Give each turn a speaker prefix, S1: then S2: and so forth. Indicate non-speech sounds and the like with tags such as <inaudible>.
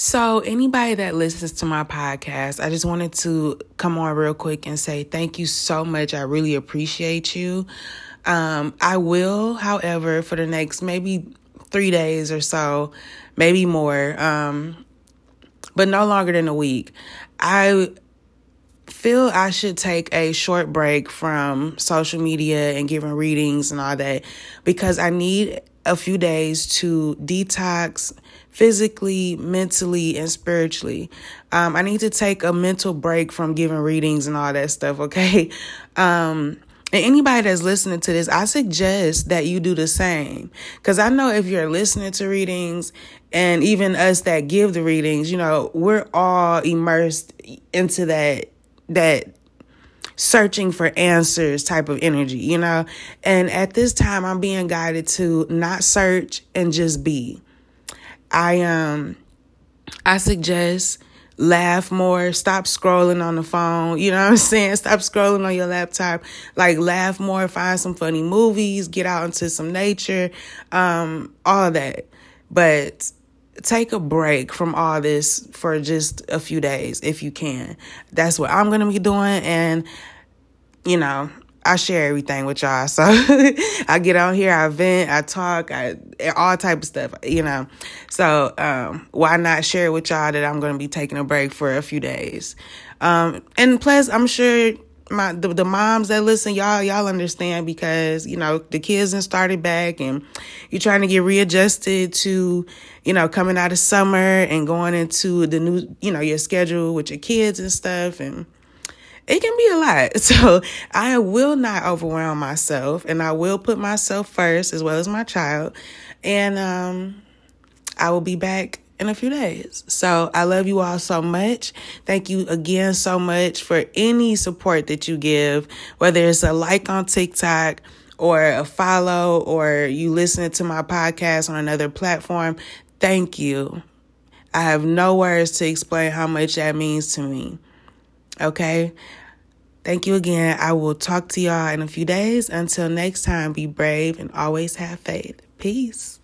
S1: So, anybody that listens to my podcast, I just wanted to come on real quick and say thank you so much. I really appreciate you. Um, I will, however, for the next maybe three days or so, maybe more, um, but no longer than a week. I feel I should take a short break from social media and giving readings and all that because I need a few days to detox physically, mentally, and spiritually. Um, I need to take a mental break from giving readings and all that stuff, okay? <laughs> Um, and anybody that's listening to this, I suggest that you do the same. Because I know if you're listening to readings, and even us that give the readings, you know, we're all immersed into that that searching for answers type of energy, you know? And at this time I'm being guided to not search and just be. I um I suggest laugh more, stop scrolling on the phone, you know what I'm saying? Stop scrolling on your laptop. Like laugh more, find some funny movies, get out into some nature, um all that. But take a break from all this for just a few days if you can. That's what I'm going to be doing and you know, I share everything with y'all. So <laughs> I get on here, I vent, I talk, I all type of stuff, you know. So um, why not share with y'all that I'm going to be taking a break for a few days. Um, and plus, I'm sure my the, the moms that listen, y'all y'all understand because you know the kids and started back, and you're trying to get readjusted to you know coming out of summer and going into the new you know your schedule with your kids and stuff and it can be a lot. <laughs> So I will not overwhelm myself and I will put myself first as well as my child. And um, I will be back in a few days. So I love you all so much. Thank you again so much for any support that you give, whether it's a like on TikTok or a follow or you listening to my podcast on another platform. Thank you. I have no words to explain how much that means to me. Okay. Thank you again. I will talk to y'all in a few days. Until next time, be brave and always have faith. Peace.